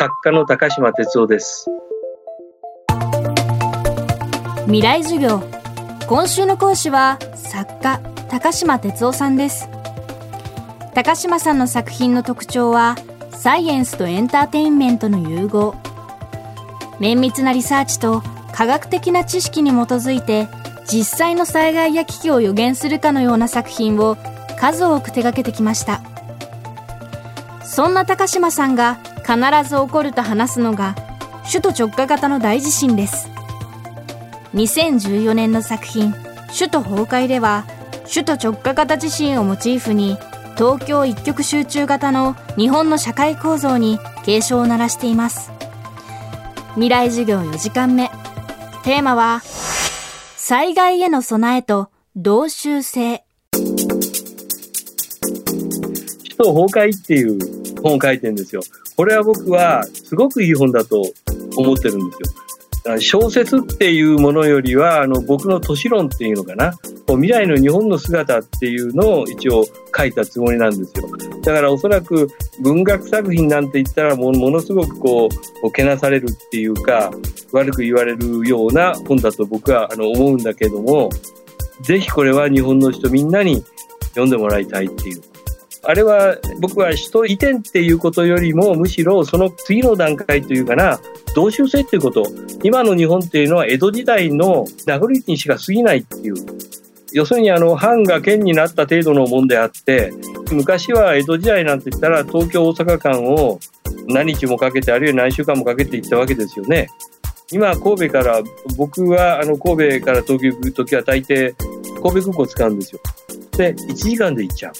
作家の高島哲夫です。未来授業。今週の講師は作家高島哲夫さんです。高島さんの作品の特徴はサイエンスとエンターテインメントの融合。綿密なリサーチと科学的な知識に基づいて実際の災害や危機を予言するかのような作品を数多く手掛けてきました。そんな高島さんが必ず起こると話すのが首都直下型の大地震です。2014年の作品「首都崩壊」では首都直下型地震をモチーフに東京一極集中型の日本の社会構造に警鐘を鳴らしています。未来授業4時間目。テーマは災害への備えと同州性。首都崩壊っていう本を書いてるんですよ。これは僕はすごくいい本だと思ってるんですよ。小説っていうものよりはあの僕の都市論っていうのかな。未来の日本の姿っていうのを一応書いたつもりなんですよ。だからおそらく文学作品なんて言ったらもものすごくこうけなされるっていうか悪く言われるような本だと僕はあの思うんだけどもぜひこれは日本の人みんなに読んでもらいたいっていう。あれは僕は人移転っていうことよりもむしろその次の段階というかな同州制っていうこと今の日本っていうのは江戸時代の名残にしか過ぎないっていう要するにあの藩が県になった程度のもんであって昔は江戸時代なんて言ったら東京大阪間を何日もかけてあるいは何週間もかけて行ったわけですよね。今神戸から僕はあの神戸から東京行く時は大抵神戸空港使うんですよ。で1時間で行っちゃう。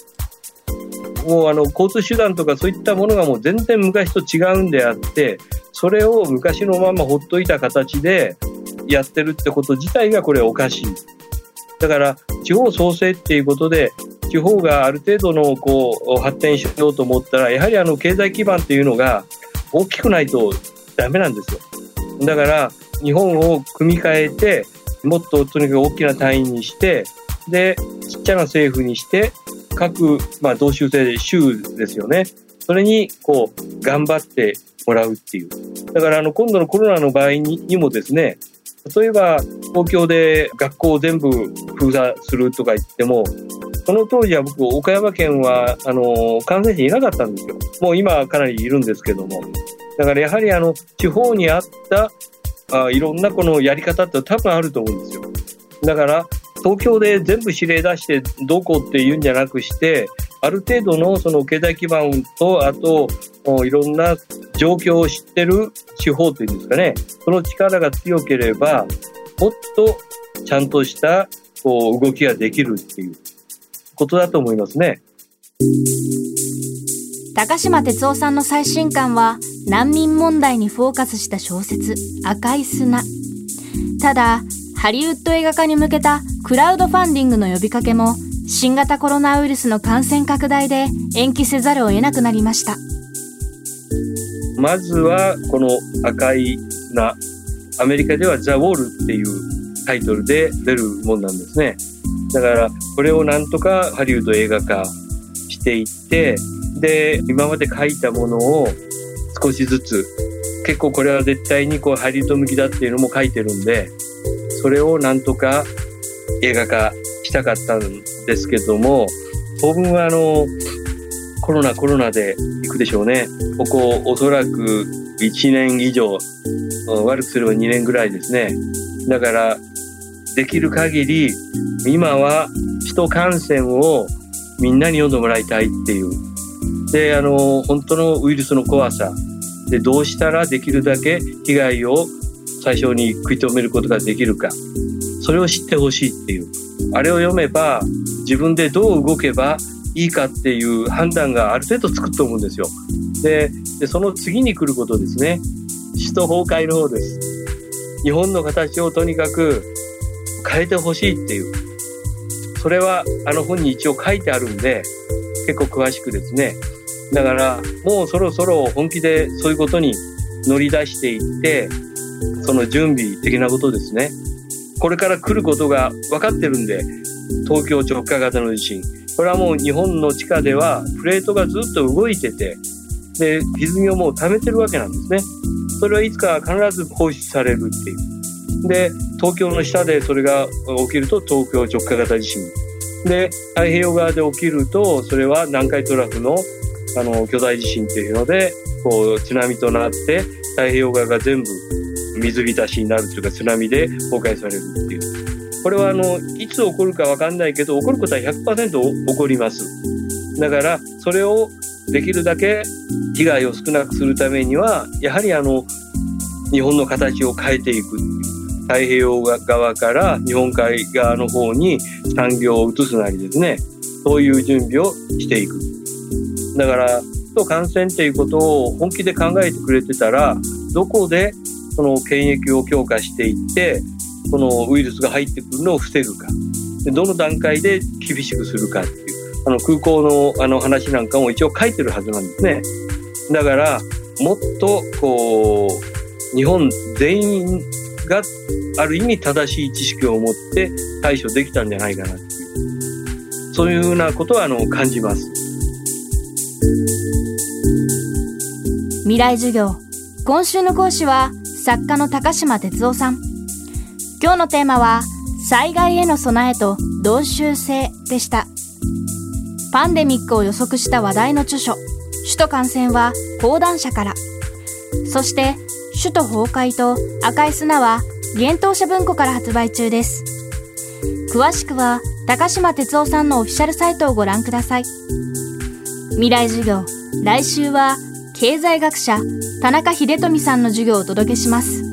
もうあの交通手段とかそういったものがもう全然昔と違うんであってそれを昔のままほっといた形でやってるってこと自体がこれおかしい。だから地方創生っていうことで地方がある程度のこう発展しようと思ったらやはりあの経済基盤っていうのが大きくないとダメなんですよ。だから日本を組み替えてもっととにかく大きな単位にしてでちっちゃな政府にして各、まあ、同州制で州ですよね。それに、こう、頑張ってもらうっていう。だから、あの、今度のコロナの場合ににもですね、例えば、東京で学校を全部封鎖するとか言っても、その当時は僕、岡山県は、あの、感染者いなかったんですよ。もう今はかなりいるんですけども。だからやはり、あの、地方にあったあいろんなこのやり方って多分あると思うんですよ。だから、東京で全部指令出してどこって言うんじゃなくして、ある程度のその経済基盤と、あと、いろんな状況を知ってる地方というんですかね、その力が強ければ、もっとちゃんとしたこう動きができるっていうことだと思いますね。高島哲夫さんの最新刊は難民問題にフォーカスした小説赤い砂。ただ、ハリウッド映画化に向けたクラウドファンディングの呼びかけも新型コロナウイルスの感染拡大で延期せざるを得なくなりました。まずはこの赤い砂アメリカでは「ザ・ウォール」っていうタイトルで出るもんなんですね。だからこれをなんとかハリウッド映画化していってで今まで書いたものを少しずつ結構これは絶対にこうハリウッド向きだっていうのも書いてるんでそれをなんとか映画化したかったんですけども、当分はあの、コロナコロナで行くでしょうね。ここおそらく1年以上、悪くすれば2年ぐらいですね。だから、できる限り、今は首都感染をみんなに読んでもらいたいっていう。で、あの、本当のウイルスの怖さ。で、どうしたらできるだけ被害を最初に食い止めることができるか。それを知ってほしいっていう。あれを読めば自分でどう動けばいいかっていう判断がある程度つくと思うんですよ。でその次に来ることですね。首都崩壊の方です。日本の形をとにかく変えてほしいっていう。それはあの本に一応書いてあるんで結構詳しくですね。だからもうそろそろ本気でそういうことに乗り出していってその準備的なことですね。これから来ることが分かってるんで、東京直下型の地震。これはもう日本の地下ではプレートがずっと動いてて、で、歪みをもう溜めてるわけなんですね。それはいつか必ず放出されるっていう。で、東京の下でそれが起きると東京直下型地震。で、太平洋側で起きると、それは南海トラフのあの巨大地震っていうので、こう津波となって太平洋側が全部水浸しになるというか津波で崩壊されるっていう。これはあのいつ起こるか分かんないけど起こることは100%起こります。だからそれをできるだけ被害を少なくするためにはやはりあの日本の形を変えていく太平洋側から日本海側の方に産業を移すなりですねそういう準備をしていくだからと感染っていうことを本気で考えてくれてたらどこでその検疫を強化していってこのウイルスが入ってくるのを防ぐかでどの段階で厳しくするかっていうあの空港のあの話なんかも一応書いてるはずなんですね。だからもっとこう日本全員がある意味正しい知識を持って対処できたんじゃないかなっていうそういうふうなことはあの感じます。未来授業今週の講師は作家の高島哲夫さん。今日のテーマは災害への備えと同州性でした。パンデミックを予測した話題の著書首都感染は講談社から。そして首都崩壊と赤い砂は幻冬舎文庫から発売中です。詳しくは高島哲夫さんのオフィシャルサイトをご覧ください。未来授業来週は経済学者田中秀富さんの授業をお届けします。